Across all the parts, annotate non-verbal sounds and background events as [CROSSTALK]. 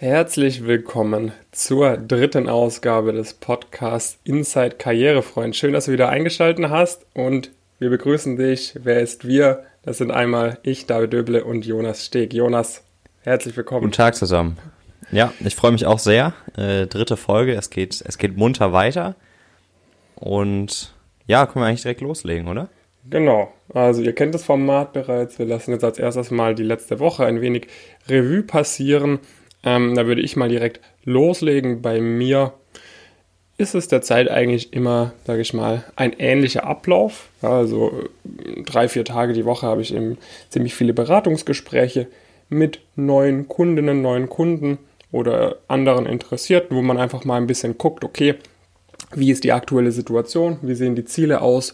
Herzlich willkommen zur dritten Ausgabe des Podcasts Inside Karrierefreund. Schön, dass du wieder eingeschaltet hast und wir begrüßen dich. Wer ist wir? Das sind einmal ich, David Döble und Jonas Steg. Jonas, herzlich willkommen. Guten Tag zusammen. Ja, ich freue mich auch sehr. Äh, dritte Folge, es geht, es geht munter weiter. Und ja, können wir eigentlich direkt loslegen, oder? Genau, also ihr kennt das Format bereits. Wir lassen jetzt als erstes mal die letzte Woche ein wenig Revue passieren ähm, da würde ich mal direkt loslegen. Bei mir ist es derzeit eigentlich immer, sage ich mal, ein ähnlicher Ablauf. Ja, also drei, vier Tage die Woche habe ich eben ziemlich viele Beratungsgespräche mit neuen Kundinnen, neuen Kunden oder anderen Interessierten, wo man einfach mal ein bisschen guckt, okay, wie ist die aktuelle Situation, wie sehen die Ziele aus,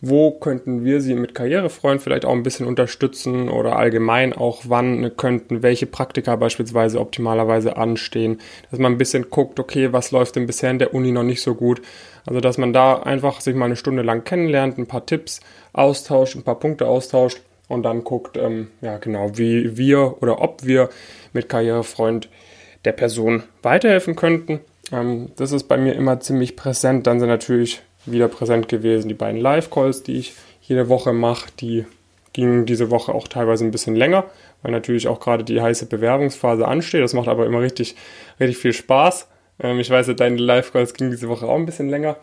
wo könnten wir sie mit Karrierefreund vielleicht auch ein bisschen unterstützen oder allgemein auch wann könnten welche Praktika beispielsweise optimalerweise anstehen, dass man ein bisschen guckt, okay, was läuft denn bisher in der Uni noch nicht so gut. Also, dass man da einfach sich mal eine Stunde lang kennenlernt, ein paar Tipps austauscht, ein paar Punkte austauscht und dann guckt, ähm, ja genau, wie wir oder ob wir mit Karrierefreund der Person weiterhelfen könnten. Ähm, das ist bei mir immer ziemlich präsent. Dann sind natürlich wieder präsent gewesen. Die beiden Live-Calls, die ich jede Woche mache, die gingen diese Woche auch teilweise ein bisschen länger, weil natürlich auch gerade die heiße Bewerbungsphase ansteht. Das macht aber immer richtig, richtig viel Spaß. Ähm, ich weiß, deine Live-Calls gingen diese Woche auch ein bisschen länger.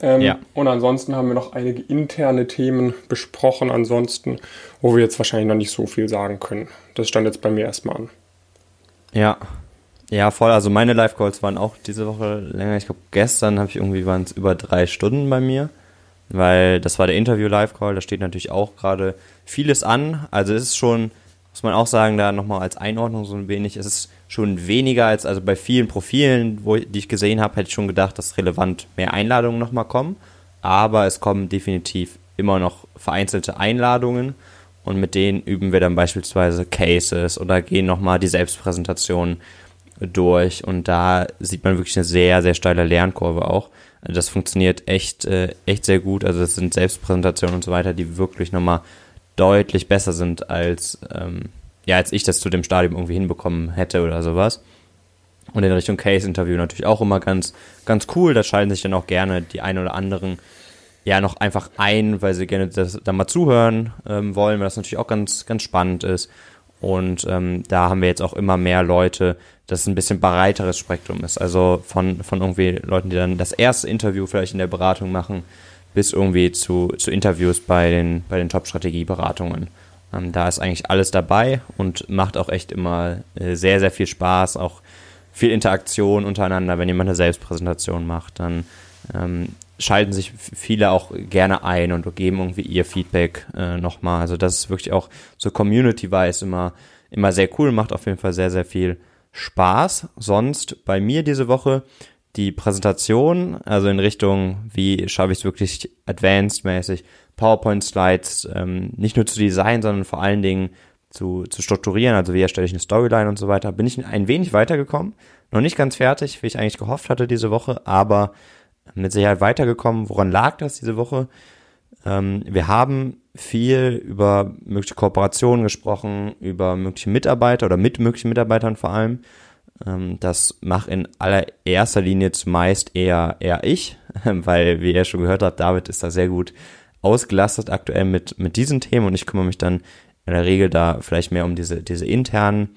Ähm, ja. Und ansonsten haben wir noch einige interne Themen besprochen, ansonsten, wo wir jetzt wahrscheinlich noch nicht so viel sagen können. Das stand jetzt bei mir erstmal an. Ja, ja, voll. Also meine Live-Calls waren auch diese Woche länger. Ich glaube, gestern habe ich irgendwie waren es über drei Stunden bei mir, weil das war der Interview-Live-Call. Da steht natürlich auch gerade vieles an. Also es ist schon, muss man auch sagen, da nochmal als Einordnung so ein wenig, es ist schon weniger als, also bei vielen Profilen, wo, die ich gesehen habe, hätte ich schon gedacht, dass relevant mehr Einladungen nochmal kommen. Aber es kommen definitiv immer noch vereinzelte Einladungen und mit denen üben wir dann beispielsweise Cases oder gehen nochmal die Selbstpräsentation durch und da sieht man wirklich eine sehr, sehr steile Lernkurve auch. Das funktioniert echt, äh, echt sehr gut. Also das sind Selbstpräsentationen und so weiter, die wirklich nochmal deutlich besser sind als, ähm, ja, als ich das zu dem Stadium irgendwie hinbekommen hätte oder sowas. Und in Richtung Case-Interview natürlich auch immer ganz, ganz cool. Da schalten sich dann auch gerne die ein oder anderen ja noch einfach ein, weil sie gerne das, da mal zuhören ähm, wollen, weil das natürlich auch ganz, ganz spannend ist. Und ähm, da haben wir jetzt auch immer mehr Leute, dass es ein bisschen breiteres Spektrum ist. Also von, von irgendwie Leuten, die dann das erste Interview vielleicht in der Beratung machen, bis irgendwie zu, zu Interviews bei den, bei den Top-Strategie-Beratungen. Ähm, da ist eigentlich alles dabei und macht auch echt immer äh, sehr, sehr viel Spaß, auch viel Interaktion untereinander. Wenn jemand eine Selbstpräsentation macht, dann ähm, schalten sich viele auch gerne ein und geben irgendwie ihr Feedback äh, nochmal. Also das ist wirklich auch so community-wise immer, immer sehr cool, macht auf jeden Fall sehr, sehr viel Spaß. Sonst bei mir diese Woche die Präsentation, also in Richtung, wie schaffe ich es wirklich advanced-mäßig, PowerPoint-Slides ähm, nicht nur zu designen, sondern vor allen Dingen zu, zu strukturieren, also wie erstelle ich eine Storyline und so weiter, bin ich ein wenig weitergekommen. Noch nicht ganz fertig, wie ich eigentlich gehofft hatte diese Woche, aber mit Sicherheit weitergekommen. Woran lag das diese Woche? Ähm, wir haben viel über mögliche Kooperationen gesprochen, über mögliche Mitarbeiter oder mit möglichen Mitarbeitern vor allem. Ähm, das mache in allererster Linie zumeist eher, eher ich, [LAUGHS] weil, wie ihr schon gehört habt, David ist da sehr gut ausgelastet aktuell mit, mit diesen Themen und ich kümmere mich dann in der Regel da vielleicht mehr um diese, diese internen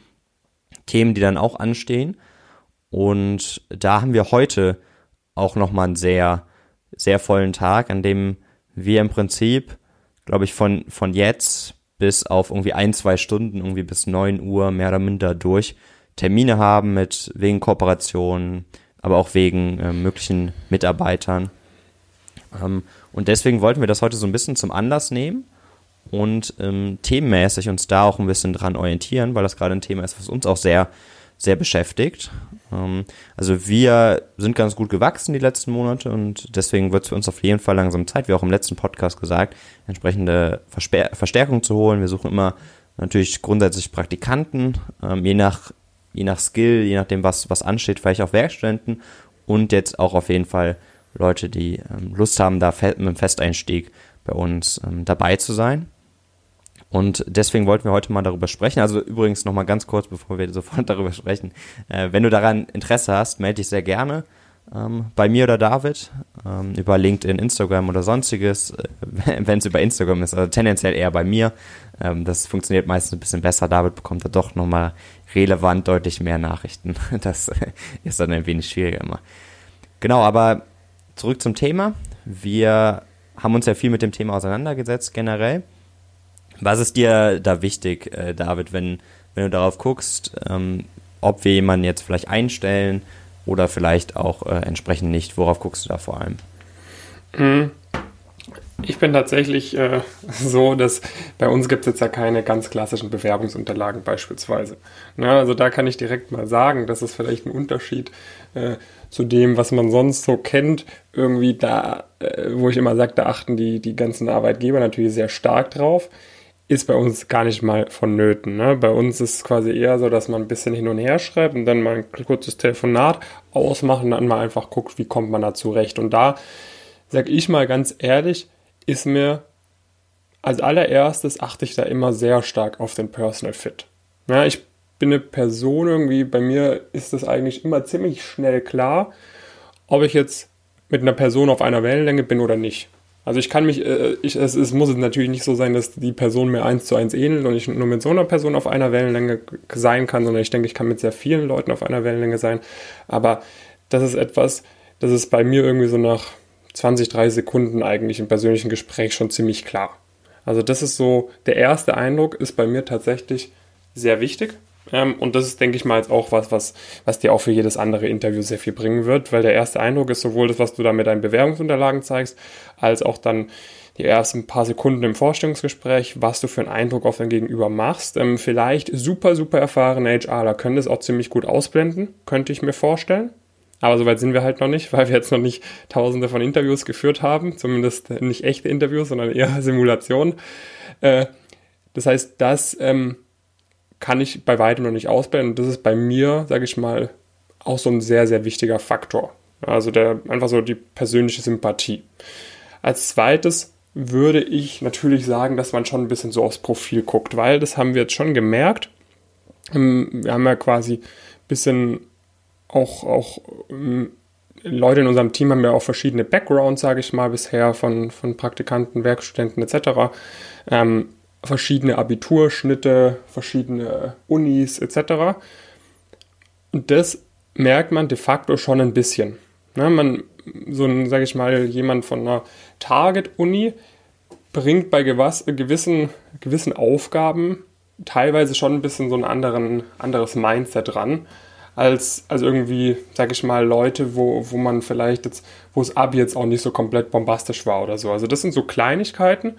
Themen, die dann auch anstehen. Und da haben wir heute auch nochmal einen sehr, sehr vollen Tag, an dem wir im Prinzip, glaube ich, von, von jetzt bis auf irgendwie ein, zwei Stunden, irgendwie bis neun Uhr mehr oder minder durch Termine haben mit wegen Kooperationen, aber auch wegen äh, möglichen Mitarbeitern. Ähm, und deswegen wollten wir das heute so ein bisschen zum Anlass nehmen und ähm, themenmäßig uns da auch ein bisschen dran orientieren, weil das gerade ein Thema ist, was uns auch sehr sehr beschäftigt. Ähm, also wir sind ganz gut gewachsen die letzten Monate und deswegen wird es für uns auf jeden Fall langsam Zeit, wie auch im letzten Podcast gesagt, entsprechende Versper Verstärkung zu holen. Wir suchen immer natürlich grundsätzlich Praktikanten, ähm, je nach je nach Skill, je nachdem was was ansteht, vielleicht auch Werkstudenten und jetzt auch auf jeden Fall Leute, die ähm, Lust haben, da mit einem Festeinstieg bei uns dabei zu sein. Und deswegen wollten wir heute mal darüber sprechen. Also übrigens nochmal ganz kurz, bevor wir [LAUGHS] sofort darüber sprechen. Äh, wenn du daran Interesse hast, melde dich sehr gerne ähm, bei mir oder David ähm, über LinkedIn, Instagram oder sonstiges. Äh, [LAUGHS] wenn es über Instagram ist, also tendenziell eher bei mir. Ähm, das funktioniert meistens ein bisschen besser. David bekommt da doch nochmal relevant deutlich mehr Nachrichten. [LAUGHS] Das ist dann ein wenig schwieriger immer. Genau, aber zurück zum Thema. Wir haben uns ja viel mit dem Thema auseinandergesetzt generell was ist dir da wichtig, äh, David, wenn, wenn du darauf guckst, ähm, ob wir jemanden jetzt vielleicht einstellen oder vielleicht auch äh, entsprechend nicht? Worauf guckst du da vor allem? Mhm. Ich bin tatsächlich äh, [LAUGHS] so, dass bei uns gibt es jetzt ja keine ganz klassischen Bewerbungsunterlagen beispielsweise. Na, also da kann ich direkt mal sagen, das ist vielleicht ein Unterschied äh, zu dem, was man sonst so kennt. Irgendwie da, äh, wo ich immer sage, da achten die, die ganzen Arbeitgeber natürlich sehr stark drauf ist bei uns gar nicht mal vonnöten. Ne? Bei uns ist es quasi eher so, dass man ein bisschen hin und her schreibt und dann mal ein kurzes Telefonat ausmacht und dann mal einfach guckt, wie kommt man da zurecht. Und da sage ich mal ganz ehrlich, ist mir als allererstes achte ich da immer sehr stark auf den Personal Fit. Ja, ich bin eine Person irgendwie, bei mir ist das eigentlich immer ziemlich schnell klar, ob ich jetzt mit einer Person auf einer Wellenlänge bin oder nicht. Also ich kann mich, äh, ich, es, es muss natürlich nicht so sein, dass die Person mir eins zu eins ähnelt und ich nur mit so einer Person auf einer Wellenlänge sein kann, sondern ich denke, ich kann mit sehr vielen Leuten auf einer Wellenlänge sein. Aber das ist etwas, das ist bei mir irgendwie so nach 20, 30 Sekunden eigentlich im persönlichen Gespräch schon ziemlich klar. Also das ist so, der erste Eindruck ist bei mir tatsächlich sehr wichtig. Ähm, und das ist, denke ich mal, jetzt auch was, was, was dir auch für jedes andere Interview sehr viel bringen wird, weil der erste Eindruck ist sowohl das, was du da mit deinen Bewerbungsunterlagen zeigst, als auch dann die ersten paar Sekunden im Vorstellungsgespräch, was du für einen Eindruck auf dein Gegenüber machst. Ähm, vielleicht super, super erfahrene HRler können das auch ziemlich gut ausblenden, könnte ich mir vorstellen. Aber soweit sind wir halt noch nicht, [LAUGHS] weil wir jetzt noch nicht tausende von Interviews geführt haben. Zumindest nicht echte Interviews, sondern eher [LAUGHS] Simulationen. Äh, das heißt, das ähm, kann ich bei weitem noch nicht ausblenden. Und das ist bei mir, sage ich mal, auch so ein sehr, sehr wichtiger Faktor. Also der einfach so die persönliche Sympathie. Als zweites würde ich natürlich sagen, dass man schon ein bisschen so aufs Profil guckt, weil das haben wir jetzt schon gemerkt. Ähm, wir haben ja quasi ein bisschen auch, auch ähm, Leute in unserem Team haben ja auch verschiedene Backgrounds, sage ich mal, bisher von, von Praktikanten, Werkstudenten etc. verschiedene Abiturschnitte, verschiedene Unis etc. Und das merkt man de facto schon ein bisschen. Ne, man, so ein, sage ich mal, jemand von einer Target-Uni bringt bei gewas, gewissen, gewissen Aufgaben teilweise schon ein bisschen so ein anderen, anderes Mindset dran, als, als irgendwie, sage ich mal, Leute, wo, wo man vielleicht jetzt, wo das Abi jetzt auch nicht so komplett bombastisch war oder so. Also das sind so Kleinigkeiten,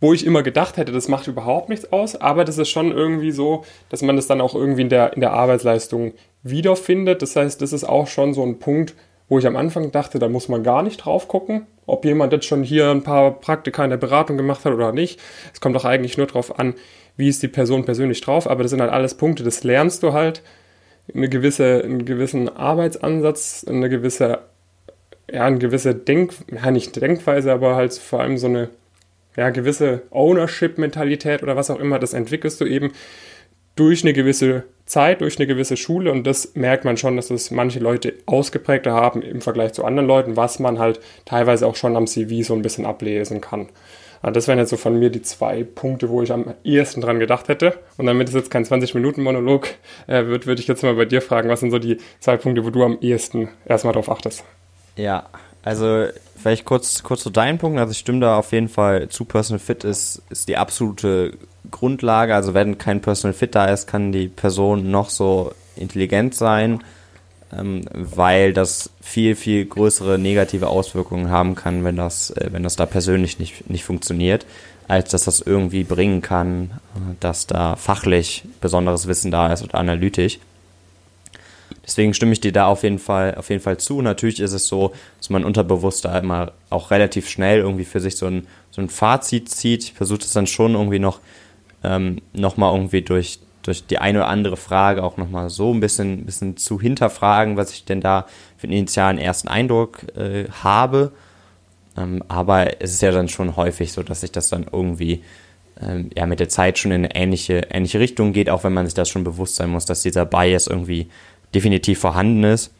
wo ich immer gedacht hätte, das macht überhaupt nichts aus, aber das ist schon irgendwie so, dass man das dann auch irgendwie in der, in der Arbeitsleistung wiederfindet. Das heißt, das ist auch schon so ein Punkt, wo ich am Anfang dachte, da muss man gar nicht drauf gucken, ob jemand jetzt schon hier ein paar Praktika in der Beratung gemacht hat oder nicht. Es kommt doch eigentlich nur darauf an, wie ist die Person persönlich drauf, aber das sind halt alles Punkte, das lernst du halt, eine gewisse, einen gewissen Arbeitsansatz, eine gewisse, ja, eine gewisse Denk, ja, nicht Denkweise, aber halt vor allem so eine ja, gewisse Ownership-Mentalität oder was auch immer, das entwickelst du eben durch eine gewisse Zeit, durch eine gewisse Schule und das merkt man schon, dass es manche Leute ausgeprägter haben im Vergleich zu anderen Leuten, was man halt teilweise auch schon am CV so ein bisschen ablesen kann. Also das wären jetzt so von mir die zwei Punkte, wo ich am ehesten dran gedacht hätte. Und damit es jetzt kein 20-Minuten-Monolog äh, wird, würde ich jetzt mal bei dir fragen, was sind so die zwei Punkte, wo du am ehesten erstmal drauf achtest? Ja, also vielleicht kurz, kurz zu deinen Punkten. Also ich stimme da auf jeden Fall zu. Personal Fit ist, ist die absolute Grundlage. Also wenn kein Personal Fit da ist, kann die Person noch so intelligent sein, ähm, weil das viel, viel größere negative Auswirkungen haben kann, wenn das, äh, wenn das da persönlich nicht, nicht funktioniert, als dass das irgendwie bringen kann, äh, dass da fachlich besonderes Wissen da ist oder analytisch. Deswegen stimme ich dir da auf jeden Fall, auf jeden Fall zu. Natürlich ist es so, dass man unterbewusst da immer auch relativ schnell irgendwie für sich so ein, so ein Fazit zieht. Ich versuche das dann schon irgendwie noch, ähm, noch mal irgendwie durch, durch die eine oder andere Frage auch nochmal so ein bisschen, bisschen zu hinterfragen, was ich denn da für einen initialen ersten Eindruck äh, habe. Ähm, aber es ist ja dann schon häufig so, dass sich das dann irgendwie ähm, ja mit der Zeit schon in eine ähnliche, ähnliche Richtung geht, auch wenn man sich das schon bewusst sein muss, dass dieser Bias irgendwie definitiv vorhanden ist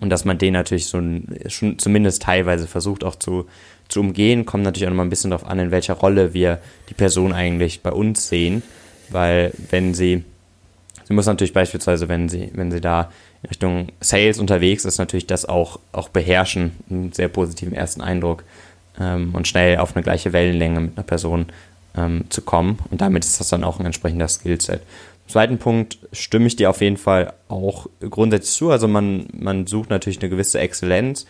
und dass man den natürlich so schon zumindest teilweise versucht auch zu, zu umgehen, kommt natürlich auch noch mal ein bisschen darauf an, in welcher Rolle wir die Person eigentlich bei uns sehen, weil wenn sie, sie muss natürlich beispielsweise, wenn sie, wenn sie da in Richtung Sales unterwegs ist, natürlich das auch, auch beherrschen, einen sehr positiven ersten Eindruck ähm, und schnell auf eine gleiche Wellenlänge mit einer Person ähm, zu kommen. Und damit ist das dann auch ein entsprechender Skillset. Zweiten Punkt stimme ich dir auf jeden Fall auch grundsätzlich zu. Also man, man sucht natürlich eine gewisse Exzellenz,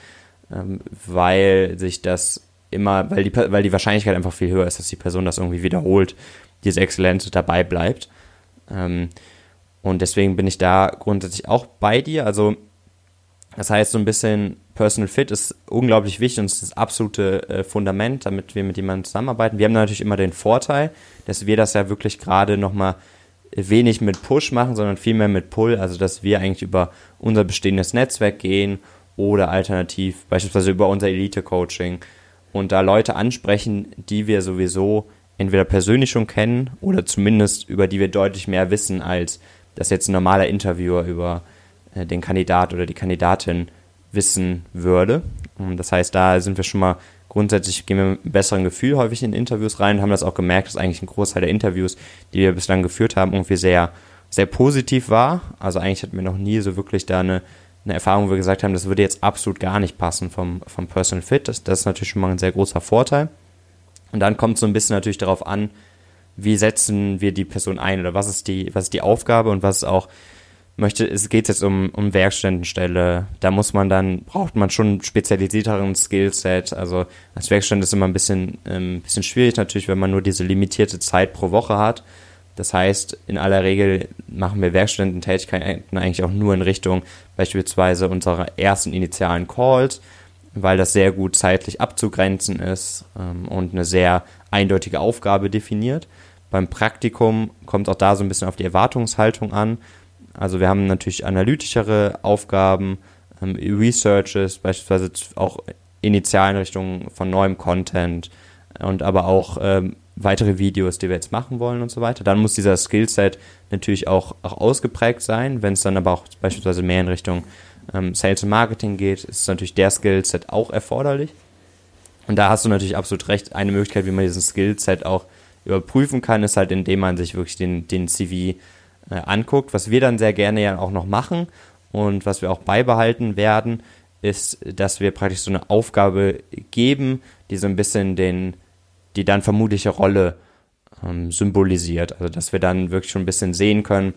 ähm, weil sich das immer, weil die, weil die Wahrscheinlichkeit einfach viel höher ist, dass die Person das irgendwie wiederholt, diese Exzellenz dabei bleibt. Ähm, und deswegen bin ich da grundsätzlich auch bei dir. Also das heißt, so ein bisschen Personal Fit ist unglaublich wichtig und ist das absolute äh, Fundament, damit wir mit jemandem zusammenarbeiten. Wir haben natürlich immer den Vorteil, dass wir das ja wirklich gerade nochmal wenig mit Push machen, sondern vielmehr mit Pull, also dass wir eigentlich über unser bestehendes Netzwerk gehen oder alternativ beispielsweise über unser Elite-Coaching und da Leute ansprechen, die wir sowieso entweder persönlich schon kennen oder zumindest über die wir deutlich mehr wissen, als dass jetzt ein normaler Interviewer über äh, den Kandidat oder die Kandidatin wissen würde. Das heißt, da sind wir schon mal grundsätzlich gehen wir mit einem besseren Gefühl häufig in Interviews rein und haben das auch gemerkt, dass eigentlich ein Großteil der Interviews, die wir bislang geführt haben, irgendwie sehr, sehr positiv war. Also eigentlich hatten wir noch nie so wirklich da eine, eine Erfahrung, wo wir gesagt haben, das würde jetzt absolut gar nicht passen vom, vom Personal Fit. Das, das ist natürlich schon mal ein sehr großer Vorteil. Und dann kommt es so ein bisschen natürlich darauf an, wie setzen wir die Person ein oder was ist die, was ist die Aufgabe und was ist auch möchte, es geht jetzt um, um Werkstättenstelle. Da muss man dann, braucht man schon spezialisierteren Skillset. Also als Werkstätte ist immer ein bisschen, ähm, bisschen schwierig natürlich, wenn man nur diese limitierte Zeit pro Woche hat. Das heißt, in aller Regel machen wir Werkstättentätigkeiten eigentlich auch nur in Richtung beispielsweise unserer ersten initialen Calls, weil das sehr gut zeitlich abzugrenzen ist ähm, und eine sehr eindeutige Aufgabe definiert. Beim Praktikum kommt auch da so ein bisschen auf die Erwartungshaltung an. Also wir haben natürlich analytischere Aufgaben, ähm, Researches, beispielsweise auch initialen Richtungen von neuem Content und aber auch ähm, weitere Videos, die wir jetzt machen wollen und so weiter. Dann muss dieser Skillset natürlich auch, auch ausgeprägt sein. Wenn es dann aber auch beispielsweise mehr in Richtung ähm, Sales und Marketing geht, ist natürlich der Skillset auch erforderlich. Und da hast du natürlich absolut recht. Eine Möglichkeit, wie man diesen Skillset auch überprüfen kann, ist halt, indem man sich wirklich den, den CV äh, anguckt. Was wir dann sehr gerne ja auch noch machen und was wir auch beibehalten werden, ist, dass wir praktisch so eine Aufgabe geben, die so ein bisschen den, die dann vermutliche Rolle ähm, symbolisiert. Also dass wir dann wirklich schon ein bisschen sehen können,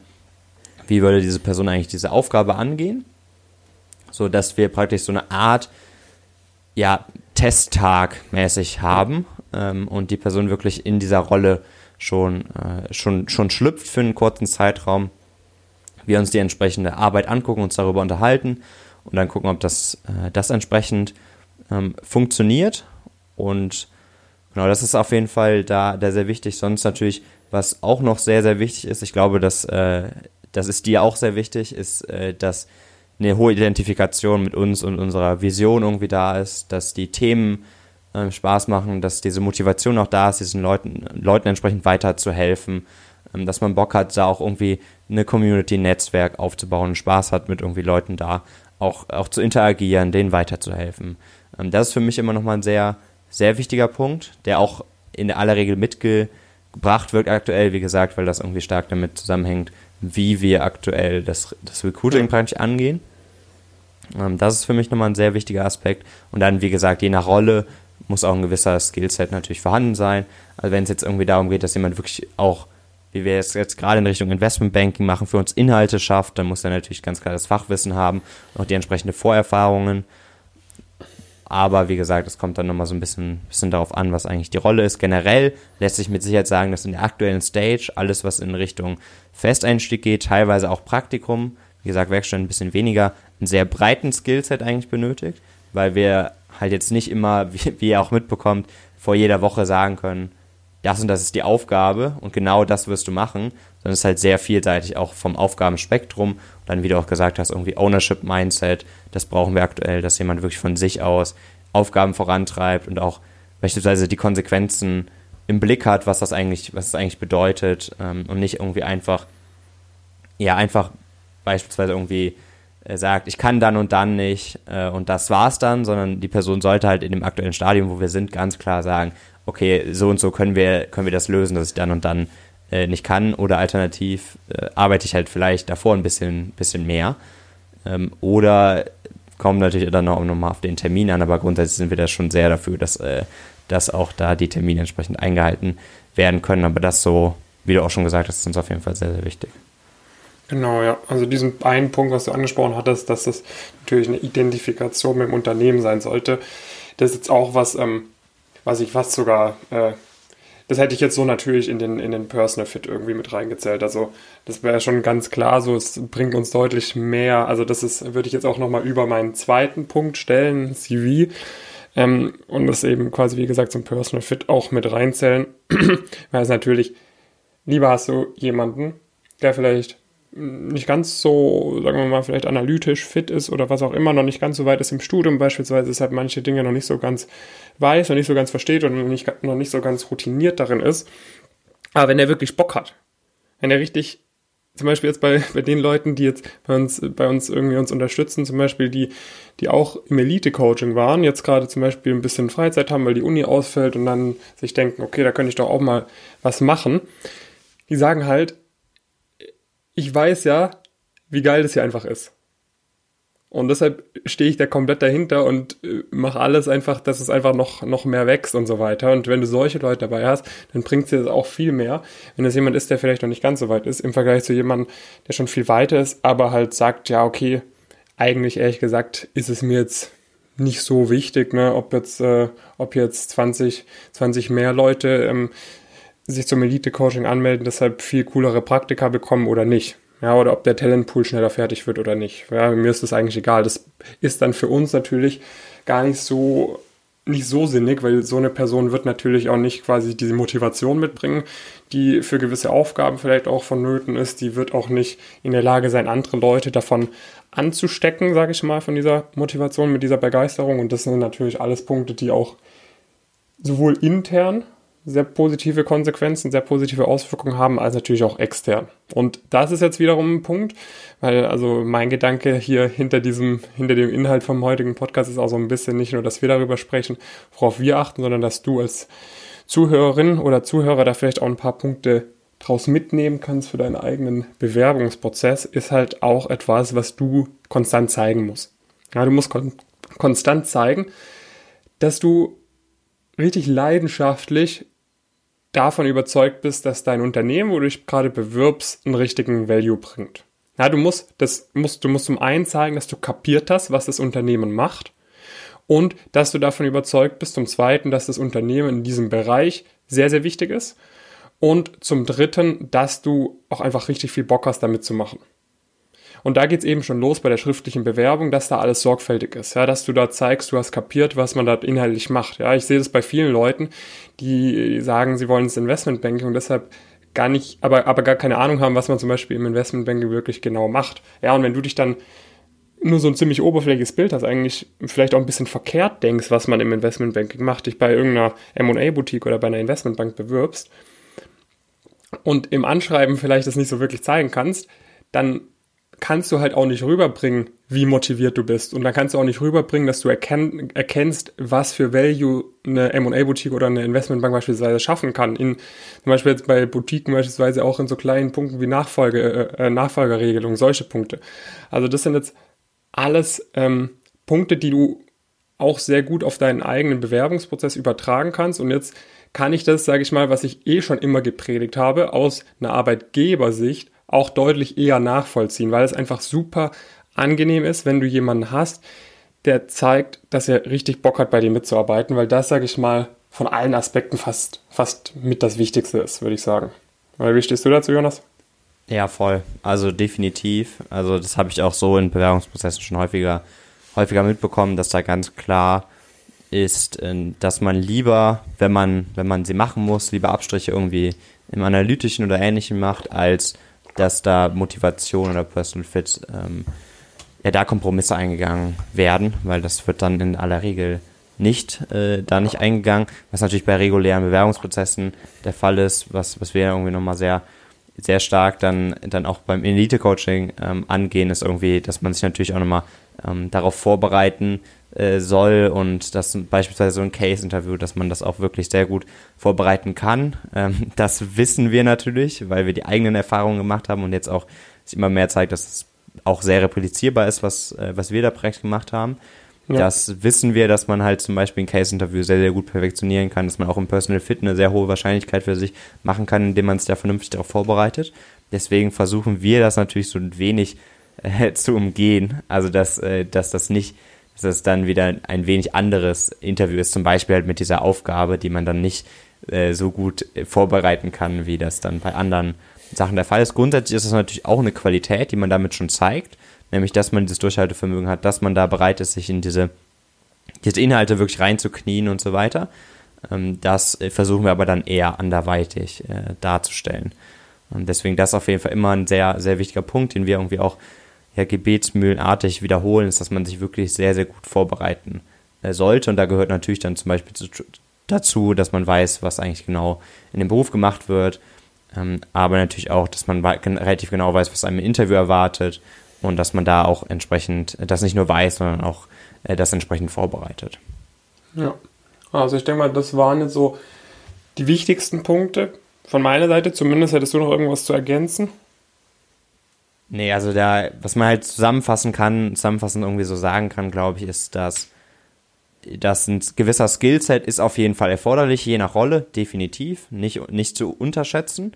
wie würde diese Person eigentlich diese Aufgabe angehen, so dass wir praktisch so eine Art ja Testtag mäßig haben ähm, und die Person wirklich in dieser Rolle schon, äh, schon, schon schlüpft für einen kurzen Zeitraum. Wir uns die entsprechende Arbeit angucken, uns darüber unterhalten und dann gucken, ob das, äh, das entsprechend ähm, funktioniert. Und genau, das ist auf jeden Fall da, da sehr wichtig. Sonst natürlich, was auch noch sehr, sehr wichtig ist, ich glaube, dass äh, das ist dir auch sehr wichtig, ist, äh, dass eine hohe Identifikation mit uns und unserer Vision irgendwie da ist, dass die Themen äh, Spaß machen, dass diese Motivation auch da ist, diesen Leuten, Leuten entsprechend weiterzuhelfen, ähm, dass man Bock hat, da auch irgendwie eine Community-Netzwerk aufzubauen, Spaß hat, mit irgendwie Leuten da auch, auch zu interagieren, denen weiterzuhelfen. Ähm, das ist für mich immer nochmal ein sehr, sehr wichtiger Punkt, der auch in aller Regel mitgebracht wird aktuell, wie gesagt, weil das irgendwie stark damit zusammenhängt, wie wir aktuell das, das Recruiting praktisch angehen. Ähm, das ist für mich nochmal ein sehr wichtiger Aspekt. Und dann, wie gesagt, je nach Rolle muss auch ein gewisser Skillset natürlich vorhanden sein. Also wenn es jetzt irgendwie darum geht, dass jemand wirklich auch, wie wir es jetzt gerade in Richtung Investmentbanking machen, für uns Inhalte schafft, dann muss er natürlich ganz klar das Fachwissen haben und auch die entsprechende Vorerfahrungen. Aber wie gesagt, es kommt dann nochmal so ein bisschen, bisschen darauf an, was eigentlich die Rolle ist. Generell lässt sich mit Sicherheit sagen, dass in der aktuellen Stage alles, was in Richtung Festeinstieg geht, teilweise auch Praktikum, wie gesagt, Werkstatt ein bisschen weniger, einen sehr breiten Skillset eigentlich benötigt, weil wir halt jetzt nicht immer, wie, wie ihr auch mitbekommt, vor jeder Woche sagen können, das und das ist die Aufgabe und genau das wirst du machen, sondern es ist halt sehr vielseitig auch vom Aufgabenspektrum. Und dann, wie du auch gesagt hast, irgendwie Ownership Mindset, das brauchen wir aktuell, dass jemand wirklich von sich aus Aufgaben vorantreibt und auch beispielsweise die Konsequenzen im Blick hat, was das eigentlich, was das eigentlich bedeutet ähm, und nicht irgendwie einfach, ja, einfach beispielsweise irgendwie sagt, ich kann dann und dann nicht äh, und das war's dann, sondern die Person sollte halt in dem aktuellen Stadium, wo wir sind, ganz klar sagen, okay, so und so können wir, können wir das lösen, dass ich dann und dann äh, nicht kann. Oder alternativ äh, arbeite ich halt vielleicht davor ein bisschen, bisschen mehr. Ähm, oder kommt natürlich dann auch nochmal auf den Termin an, aber grundsätzlich sind wir da schon sehr dafür, dass, äh, dass auch da die Termine entsprechend eingehalten werden können, aber das so, wie du auch schon gesagt hast, ist uns auf jeden Fall sehr, sehr wichtig. Genau, ja. Also diesen einen Punkt, was du angesprochen hattest, dass das natürlich eine Identifikation mit dem Unternehmen sein sollte. Das ist jetzt auch was, ähm, was ich fast sogar, äh, das hätte ich jetzt so natürlich in den, in den Personal Fit irgendwie mit reingezählt. Also das wäre schon ganz klar so, es bringt uns deutlich mehr. Also das ist, würde ich jetzt auch nochmal über meinen zweiten Punkt stellen, CV. Ähm, und das eben quasi, wie gesagt, zum Personal Fit auch mit reinzählen. [CLEARS THROAT] Weil es natürlich, lieber hast du jemanden, der vielleicht nicht ganz so, sagen wir mal, vielleicht analytisch fit ist oder was auch immer, noch nicht ganz so weit ist im Studium beispielsweise, deshalb manche Dinge noch nicht so ganz weiß, noch nicht so ganz versteht und noch nicht, noch nicht so ganz routiniert darin ist. Aber wenn er wirklich Bock hat, wenn er richtig, zum Beispiel jetzt bei, bei den Leuten, die jetzt bei uns, bei uns irgendwie uns unterstützen, zum Beispiel die, die auch im Elite-Coaching waren, jetzt gerade zum Beispiel ein bisschen Freizeit haben, weil die Uni ausfällt und dann sich denken, okay, da könnte ich doch auch mal was machen. Die sagen halt, ich weiß ja, wie geil das hier einfach ist. Und deshalb stehe ich da komplett dahinter und äh, mache alles einfach, dass es einfach noch, noch mehr wächst und so weiter. Und wenn du solche Leute dabei hast, dann bringt es dir das auch viel mehr. Wenn es jemand ist, der vielleicht noch nicht ganz so weit ist, im Vergleich zu jemandem, der schon viel weiter ist, aber halt sagt, ja, okay, eigentlich ehrlich gesagt ist es mir jetzt nicht so wichtig, ne, ob jetzt, äh, ob jetzt 20, 20 mehr Leute ähm, sich zum Elite-Coaching anmelden, deshalb viel coolere Praktika bekommen oder nicht. Ja, oder ob der Talentpool schneller fertig wird oder nicht. Ja, mir ist das eigentlich egal. Das ist dann für uns natürlich gar nicht so nicht so sinnig, weil so eine Person wird natürlich auch nicht quasi diese Motivation mitbringen, die für gewisse Aufgaben vielleicht auch vonnöten ist. Die wird auch nicht in der Lage sein, andere Leute davon anzustecken, sage ich mal, von dieser Motivation, mit dieser Begeisterung. Und das sind natürlich alles Punkte, die auch sowohl intern sehr positive Konsequenzen, sehr positive Auswirkungen haben, als natürlich auch extern. Und das ist jetzt wiederum ein Punkt, weil also mein Gedanke hier hinter diesem, hinter dem Inhalt vom heutigen Podcast ist auch so ein bisschen nicht nur, dass wir darüber sprechen, worauf wir achten, sondern dass du als Zuhörerin oder Zuhörer da vielleicht auch ein paar Punkte draus mitnehmen kannst für deinen eigenen Bewerbungsprozess, ist halt auch etwas, was du konstant zeigen musst. Ja, du musst kon konstant zeigen, dass du richtig leidenschaftlich davon überzeugt bist, dass dein Unternehmen, wo du dich gerade bewirbst, einen richtigen Value bringt. Ja, du musst, das musst, du musst zum einen zeigen, dass du kapiert hast, was das Unternehmen macht und dass du davon überzeugt bist, zum zweiten, dass das Unternehmen in diesem Bereich sehr, sehr wichtig ist und zum dritten, dass du auch einfach richtig viel Bock hast, damit zu machen. Und da geht's eben schon los bei der schriftlichen Bewerbung, dass da alles sorgfältig ist, ja, dass du da zeigst, du hast kapiert, was man da inhaltlich macht. Ja, ich sehe das bei vielen Leuten, die sagen, sie wollen ins Investmentbanking und deshalb gar nicht, aber, aber gar keine Ahnung haben, was man zum Beispiel im Investmentbanking wirklich genau macht. Ja, und wenn du dich dann nur so ein ziemlich oberflächliches Bild hast, eigentlich vielleicht auch ein bisschen verkehrt denkst, was man im Investmentbanking macht, dich bei irgendeiner M&A-Boutique oder bei einer Investmentbank bewirbst und im Anschreiben vielleicht das nicht so wirklich zeigen kannst, dann kannst du halt auch nicht rüberbringen, wie motiviert du bist. Und dann kannst du auch nicht rüberbringen, dass du erkenn, erkennst, was für Value eine M&A-Boutique oder eine Investmentbank beispielsweise schaffen kann. In, zum Beispiel jetzt bei Boutiquen beispielsweise auch in so kleinen Punkten wie Nachfolge, äh, äh Nachfolgerregelung, solche Punkte. Also das sind jetzt alles ähm, Punkte, die du auch sehr gut auf deinen eigenen Bewerbungsprozess übertragen kannst. Und jetzt kann ich das, sage ich mal, was ich eh schon immer gepredigt habe, aus einer Arbeitgebersicht auch deutlich eher nachvollziehen, weil es einfach super angenehm ist, wenn du jemanden hast, der zeigt, dass er richtig Bock hat, bei dir mitzuarbeiten, weil das, sage ich mal, von allen Aspekten fast, fast mit das Wichtigste ist, würde ich sagen. Weil wie stehst du dazu, Jonas? Ja, voll. Also definitiv. Also das habe ich auch so in Bewerbungsprozessen schon häufiger, häufiger mitbekommen, dass da ganz klar ist, äh, dass man lieber, wenn man, wenn man sie machen muss, lieber Abstriche irgendwie im Analytischen oder Ähnlichem macht, als dass da Motivation oder Personal Fit, ähm, ja, da Kompromisse eingegangen werden, weil das wird dann in aller Regel nicht, äh, da nicht eingegangen, was natürlich bei regulären Bewerbungsprozessen der Fall ist, was, was wir irgendwie nochmal sehr, sehr stark dann, dann auch beim Elite-Coaching ähm, angehen, ist irgendwie, dass man sich natürlich auch nochmal ähm, darauf vorbereiten äh, soll und das beispielsweise so ein Case-Interview, dass man das auch wirklich sehr gut vorbereiten kann. Ähm, [LAUGHS] das wissen wir natürlich, weil wir die eigenen Erfahrungen gemacht haben und jetzt auch sich immer mehr zeigt, dass es auch sehr replizierbar ist, was, äh, was wir da Projekt gemacht haben. Ja. Das wissen wir, dass man halt zum Beispiel ein Case-Interview sehr, sehr gut perfektionieren kann, dass man auch im Personal Fit eine sehr hohe Wahrscheinlichkeit für sich machen kann, indem man es da vernünftig darauf vorbereitet. Deswegen versuchen wir das natürlich so ein wenig äh, zu umgehen. Also, dass, äh, dass das nicht, dass es dann wieder ein wenig anderes Interview ist, zum Beispiel halt mit dieser Aufgabe, die man dann nicht äh, so gut äh, vorbereiten kann, wie das dann bei anderen Sachen der Fall ist. Grundsätzlich ist das natürlich auch eine Qualität, die man damit schon zeigt, nämlich dass man dieses Durchhaltevermögen hat, dass man da bereit ist, sich in diese, diese Inhalte wirklich reinzuknien und so weiter. Ähm, das äh, versuchen wir aber dann eher anderweitig äh, darzustellen. Und deswegen das auf jeden Fall immer ein sehr, sehr wichtiger Punkt, den wir irgendwie auch ja, gebetsmühlenartig wiederholen, ist, dass man sich wirklich sehr, sehr gut vorbereiten äh, sollte. Und da gehört natürlich dann zum Beispiel zu, dazu, dass man weiß, was eigentlich genau in dem Beruf gemacht wird. Ähm, aber natürlich auch, dass man relativ genau weiß, was einem im Interview erwartet und dass man da auch entsprechend das nicht nur weiß, sondern auch äh, das entsprechend vorbereitet. Ja, also ich denke mal, das waren jetzt so die wichtigsten Punkte. Von meiner Seite zumindest hättest du noch irgendwas zu ergänzen? Nee, also da, was man halt zusammenfassen kann, zusammenfassend irgendwie so sagen kann, glaube ich, ist, dass, dass ein gewisser Skillset ist auf jeden Fall erforderlich, je nach Rolle, definitiv, nicht, nicht zu unterschätzen.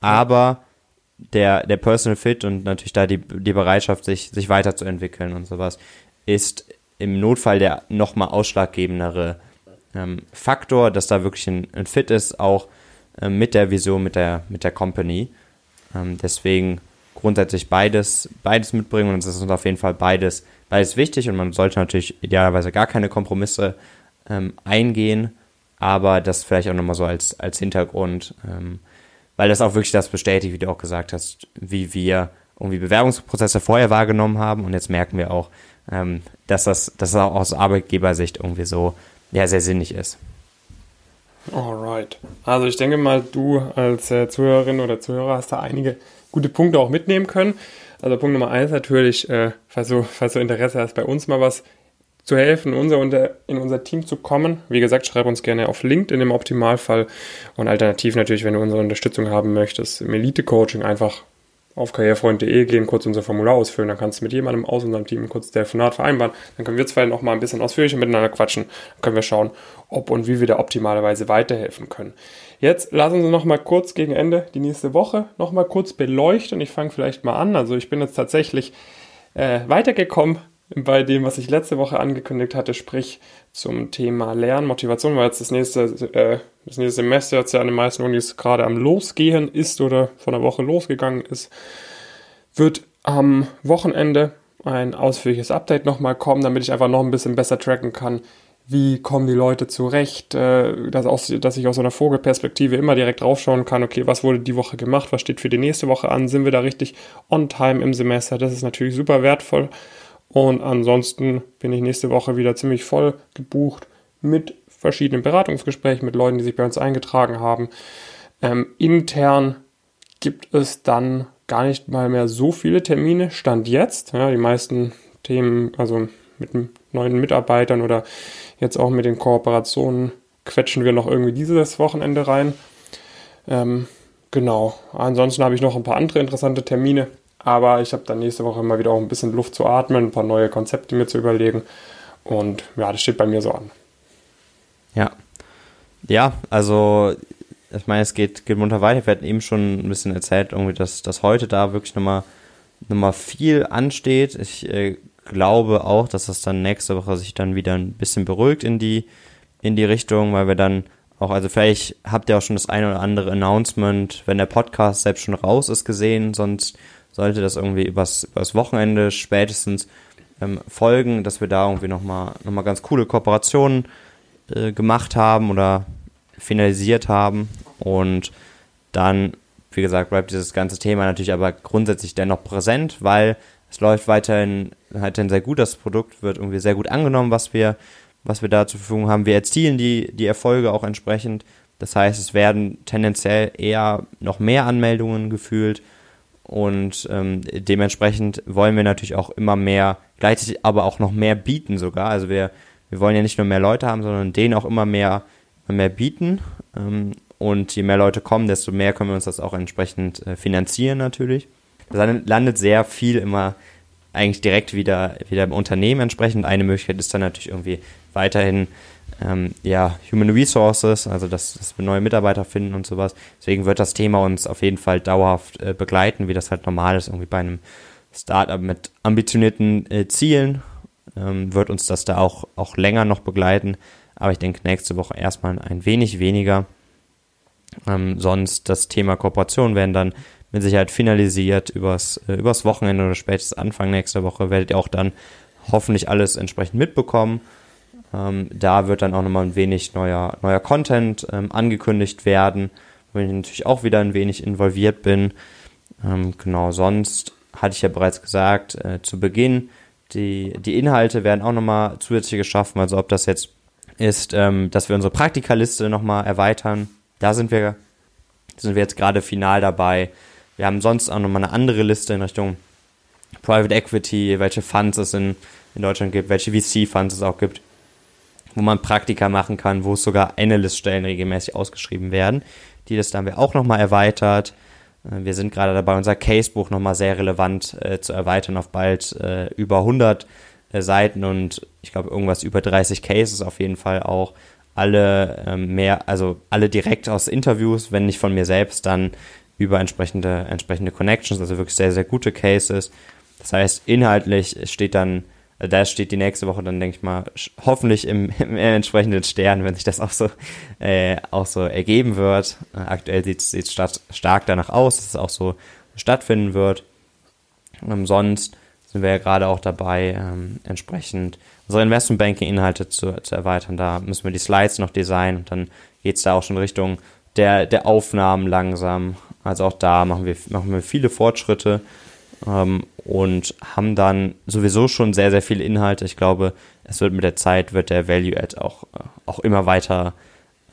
Aber der, der Personal Fit und natürlich da die, die Bereitschaft, sich, sich weiterzuentwickeln und sowas, ist im Notfall der nochmal ausschlaggebendere ähm, Faktor, dass da wirklich ein, ein Fit ist, auch ähm, mit der Vision, mit der, mit der Company. Ähm, deswegen grundsätzlich beides, beides mitbringen und es ist uns auf jeden Fall beides, beides wichtig und man sollte natürlich idealerweise gar keine Kompromisse ähm, eingehen, aber das vielleicht auch nochmal so als, als Hintergrund, ähm, weil das auch wirklich das bestätigt, wie du auch gesagt hast, wie wir irgendwie Bewerbungsprozesse vorher wahrgenommen haben und jetzt merken wir auch, ähm, dass, das, dass das auch aus Arbeitgebersicht irgendwie so ja, sehr sinnig ist. Alright. Also ich denke mal, du als äh, Zuhörerin oder Zuhörer hast da einige gute Punkte auch mitnehmen können. Also Punkt Nummer eins natürlich, äh, falls, du, falls du Interesse hast, bei uns mal was zu helfen, unser, unter, in unser Team zu kommen. Wie gesagt, schreib uns gerne auf LinkedIn im Optimalfall und alternativ natürlich, wenn du unsere Unterstützung haben möchtest, im Elite-Coaching einfach auf karrierefreund.de gehen, kurz unser Formular ausfüllen, dann kannst du mit jemandem aus unserem Team kurz Telefonat vereinbaren, dann können wir zwei noch mal ein bisschen ausführlicher miteinander quatschen, dann können wir schauen, ob und wie wir da optimalerweise weiterhelfen können. Jetzt lassen Sie noch mal kurz gegen Ende die nächste Woche noch mal kurz beleuchten. Ich fange vielleicht mal an. Also ich bin jetzt tatsächlich äh, weitergekommen bei dem, was ich letzte Woche angekündigt hatte, sprich zum Thema Lernen, Motivation, weil jetzt das nächste, äh, das nächste Semester jetzt ja an den meisten Unis gerade am Losgehen ist oder von der Woche losgegangen ist, wird am Wochenende ein ausführliches Update nochmal kommen, damit ich einfach noch ein bisschen besser tracken kann, wie kommen die Leute zurecht, äh, dass, aus, dass ich aus so einer Vogelperspektive immer direkt draufschauen kann, okay, was wurde die Woche gemacht, was steht für die nächste Woche an, sind wir da richtig on time im Semester, das ist natürlich super wertvoll. Und ansonsten bin ich nächste Woche wieder ziemlich voll gebucht mit verschiedenen Beratungsgesprächen mit Leuten, die sich bei uns eingetragen haben. Ähm, intern gibt es dann gar nicht mal mehr so viele Termine, Stand jetzt. Ja, die meisten Themen, also mit neuen Mitarbeitern oder jetzt auch mit den Kooperationen quetschen wir noch irgendwie dieses Wochenende rein. Ähm, genau. Ansonsten habe ich noch ein paar andere interessante Termine, aber ich habe dann nächste Woche mal wieder auch ein bisschen Luft zu atmen, ein paar neue Konzepte mir zu überlegen. Und ja, das steht bei mir so an. Ja. Ja, also ich meine, es geht, geht munter weiter. Wir hatten eben schon ein bisschen erzählt, irgendwie, dass, dass heute da wirklich nochmal noch mal viel ansteht. Ich äh, glaube auch, dass das dann nächste Woche sich dann wieder ein bisschen beruhigt in die, in die Richtung, weil wir dann auch, also vielleicht habt ihr auch schon das eine oder andere Announcement, wenn der Podcast selbst schon raus ist, gesehen, sonst sollte das irgendwie übers, übers Wochenende spätestens ähm, folgen, dass wir da irgendwie nochmal noch mal ganz coole Kooperationen äh, gemacht haben oder finalisiert haben und dann, wie gesagt, bleibt dieses ganze Thema natürlich aber grundsätzlich dennoch präsent, weil es läuft weiterhin, weiterhin sehr gut. Das Produkt wird irgendwie sehr gut angenommen, was wir, was wir da zur Verfügung haben. Wir erzielen die, die Erfolge auch entsprechend. Das heißt, es werden tendenziell eher noch mehr Anmeldungen gefühlt und ähm, dementsprechend wollen wir natürlich auch immer mehr, gleichzeitig aber auch noch mehr bieten sogar. Also wir, wir wollen ja nicht nur mehr Leute haben, sondern denen auch immer mehr, immer mehr bieten. Ähm, und je mehr Leute kommen, desto mehr können wir uns das auch entsprechend äh, finanzieren natürlich. Das landet sehr viel immer eigentlich direkt wieder, wieder im Unternehmen entsprechend. Eine Möglichkeit ist dann natürlich irgendwie weiterhin ähm, ja, Human Resources, also dass, dass wir neue Mitarbeiter finden und sowas. Deswegen wird das Thema uns auf jeden Fall dauerhaft äh, begleiten, wie das halt normal ist, irgendwie bei einem Startup mit ambitionierten äh, Zielen ähm, wird uns das da auch, auch länger noch begleiten. Aber ich denke, nächste Woche erstmal ein wenig weniger. Ähm, sonst das Thema Kooperation werden dann mit Sicherheit finalisiert übers, äh, übers Wochenende oder spätestens Anfang nächster Woche werdet ihr auch dann hoffentlich alles entsprechend mitbekommen. Ähm, da wird dann auch nochmal ein wenig neuer, neuer Content ähm, angekündigt werden, wo ich natürlich auch wieder ein wenig involviert bin. Ähm, genau, sonst hatte ich ja bereits gesagt, äh, zu Beginn, die, die Inhalte werden auch nochmal zusätzlich geschaffen, also ob das jetzt ist, ähm, dass wir unsere Praktikaliste nochmal erweitern. Da sind wir, sind wir jetzt gerade final dabei. Wir haben sonst auch nochmal eine andere Liste in Richtung Private Equity, welche Funds es in, in Deutschland gibt, welche VC-Funds es auch gibt wo man Praktika machen kann, wo es sogar Analyst-Stellen regelmäßig ausgeschrieben werden. Die Liste haben wir auch nochmal erweitert. Äh, wir sind gerade dabei, unser Casebuch nochmal sehr relevant äh, zu erweitern auf bald äh, über 100 äh, Seiten und ich glaube irgendwas über 30 Cases auf jeden Fall auch. Alle ähm, mehr, also alle direkt aus Interviews, wenn nicht von mir selbst, dann über entsprechende, entsprechende Connections, also wirklich sehr, sehr gute Cases. Das heißt, inhaltlich steht dann da steht die nächste Woche dann, denke ich mal, hoffentlich im, [LAUGHS] im entsprechenden Stern, wenn sich das auch so, äh, auch so ergeben wird. Äh, aktuell sieht es stark danach aus, dass es auch so stattfinden wird. Ähm, sonst sind wir ja gerade auch dabei, ähm, entsprechend unsere Investmentbanking-Inhalte zu, zu erweitern. Da müssen wir die Slides noch designen und dann geht es da auch schon Richtung der, der Aufnahmen langsam. Also auch da machen wir, machen wir viele Fortschritte ähm, und haben dann sowieso schon sehr, sehr viele Inhalte. Ich glaube, es wird mit der Zeit, wird der Value-Add auch, äh, auch immer weiter,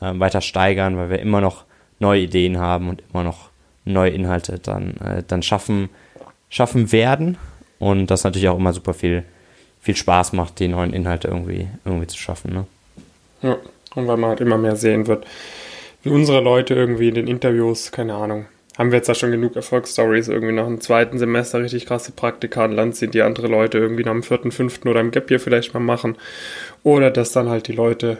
äh, weiter steigern, weil wir immer noch neue Ideen haben und immer noch neue Inhalte dann, äh, dann schaffen, schaffen werden. Und das natürlich auch immer super viel, viel Spaß macht, die neuen Inhalte irgendwie, irgendwie zu schaffen. Ne? Ja, und weil man halt immer mehr sehen wird, wie unsere Leute irgendwie in den Interviews, keine Ahnung, haben wir jetzt da schon genug Erfolgsstories irgendwie nach dem zweiten Semester richtig krasse Praktika an Land sind, die andere Leute irgendwie nach dem vierten, fünften oder im Gap hier vielleicht mal machen. Oder dass dann halt die Leute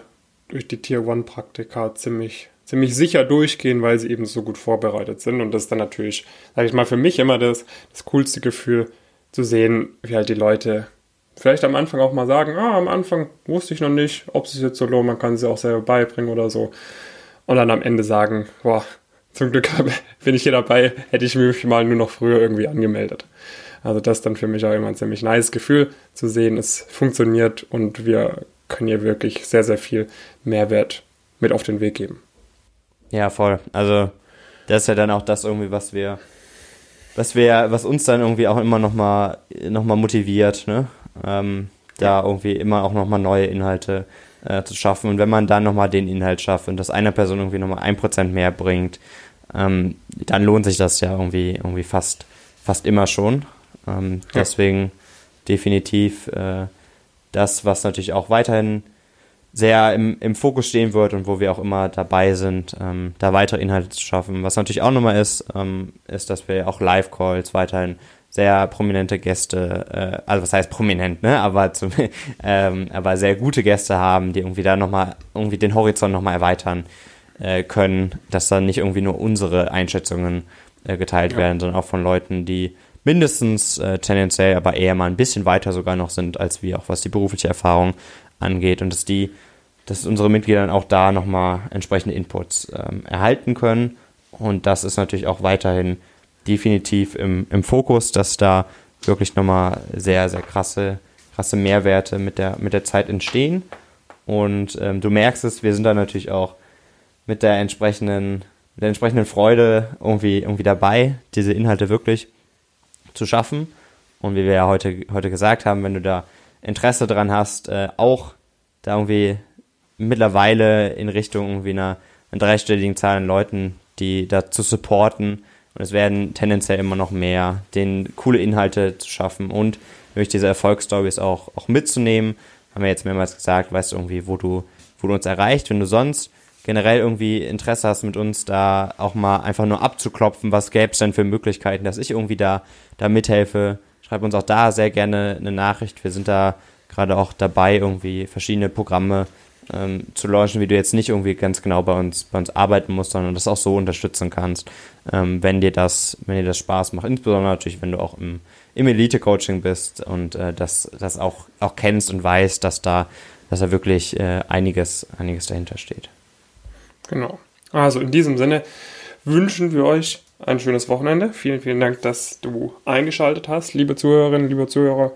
durch die Tier One Praktika ziemlich, ziemlich sicher durchgehen, weil sie eben so gut vorbereitet sind. Und das ist dann natürlich, sage ich mal, für mich immer das, das coolste Gefühl zu sehen, wie halt die Leute vielleicht am Anfang auch mal sagen, ah, am Anfang wusste ich noch nicht, ob es sich jetzt so lohnt, man kann sie auch selber beibringen oder so. Und dann am Ende sagen, boah, zum Glück bin ich hier dabei, hätte ich mich mal nur noch früher irgendwie angemeldet. Also das ist dann für mich auch immer ein ziemlich nice Gefühl zu sehen, es funktioniert und wir können hier wirklich sehr, sehr viel Mehrwert mit auf den Weg geben. Ja, voll. Also das ist ja dann auch das irgendwie, was wir, was wir, was uns dann irgendwie auch immer nochmal noch mal motiviert, ne? Ähm, da irgendwie immer auch nochmal neue Inhalte äh, zu schaffen. Und wenn man dann nochmal den Inhalt schafft und das einer Person irgendwie nochmal ein Prozent mehr bringt, ähm, dann lohnt sich das ja irgendwie, irgendwie fast, fast immer schon. Ähm, ja. Deswegen definitiv äh, das, was natürlich auch weiterhin sehr im, im Fokus stehen wird und wo wir auch immer dabei sind, ähm, da weitere Inhalte zu schaffen. Was natürlich auch nochmal ist, ähm, ist, dass wir auch Live-Calls weiterhin sehr prominente Gäste, äh, also was heißt prominent, ne, aber, zum, [LAUGHS] ähm, aber sehr gute Gäste haben, die irgendwie da nochmal, irgendwie den Horizont nochmal erweitern äh, können, dass dann nicht irgendwie nur unsere Einschätzungen äh, geteilt ja. werden, sondern auch von Leuten, die mindestens äh, tendenziell, aber eher mal ein bisschen weiter sogar noch sind als wir, auch was die berufliche Erfahrung angeht und dass die, dass unsere Mitglieder dann auch da nochmal entsprechende Inputs ähm, erhalten können und das ist natürlich auch weiterhin definitiv im, im Fokus, dass da wirklich nochmal sehr, sehr krasse, krasse Mehrwerte mit der, mit der Zeit entstehen. Und ähm, du merkst es, wir sind da natürlich auch mit der entsprechenden, mit der entsprechenden Freude irgendwie, irgendwie dabei, diese Inhalte wirklich zu schaffen. Und wie wir ja heute, heute gesagt haben, wenn du da Interesse dran hast, äh, auch da irgendwie mittlerweile in Richtung irgendwie einer, einer dreistelligen Zahl an Leuten, die da zu supporten. Und es werden tendenziell immer noch mehr, den coole Inhalte zu schaffen und wirklich diese Erfolgsstories auch, auch mitzunehmen. Haben wir jetzt mehrmals gesagt, weißt du irgendwie, wo du, wo du uns erreicht, wenn du sonst generell irgendwie Interesse hast, mit uns da auch mal einfach nur abzuklopfen, was gäbe es denn für Möglichkeiten, dass ich irgendwie da, da mithelfe. Schreib uns auch da sehr gerne eine Nachricht. Wir sind da gerade auch dabei, irgendwie verschiedene Programme ähm, zu launchen, wie du jetzt nicht irgendwie ganz genau bei uns, bei uns arbeiten musst, sondern das auch so unterstützen kannst, ähm, wenn dir das, wenn dir das Spaß macht. Insbesondere natürlich, wenn du auch im, im Elite-Coaching bist und äh, das, das auch, auch kennst und weißt, dass da, dass da wirklich äh, einiges, einiges dahinter steht. Genau. Also in diesem Sinne wünschen wir euch ein schönes Wochenende. Vielen, vielen Dank, dass du eingeschaltet hast, liebe Zuhörerinnen, liebe Zuhörer.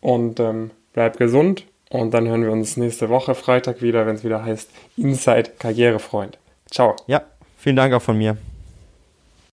Und ähm, bleib gesund und dann hören wir uns nächste Woche Freitag wieder, wenn es wieder heißt Inside Karrierefreund. Ciao. Ja, vielen Dank auch von mir.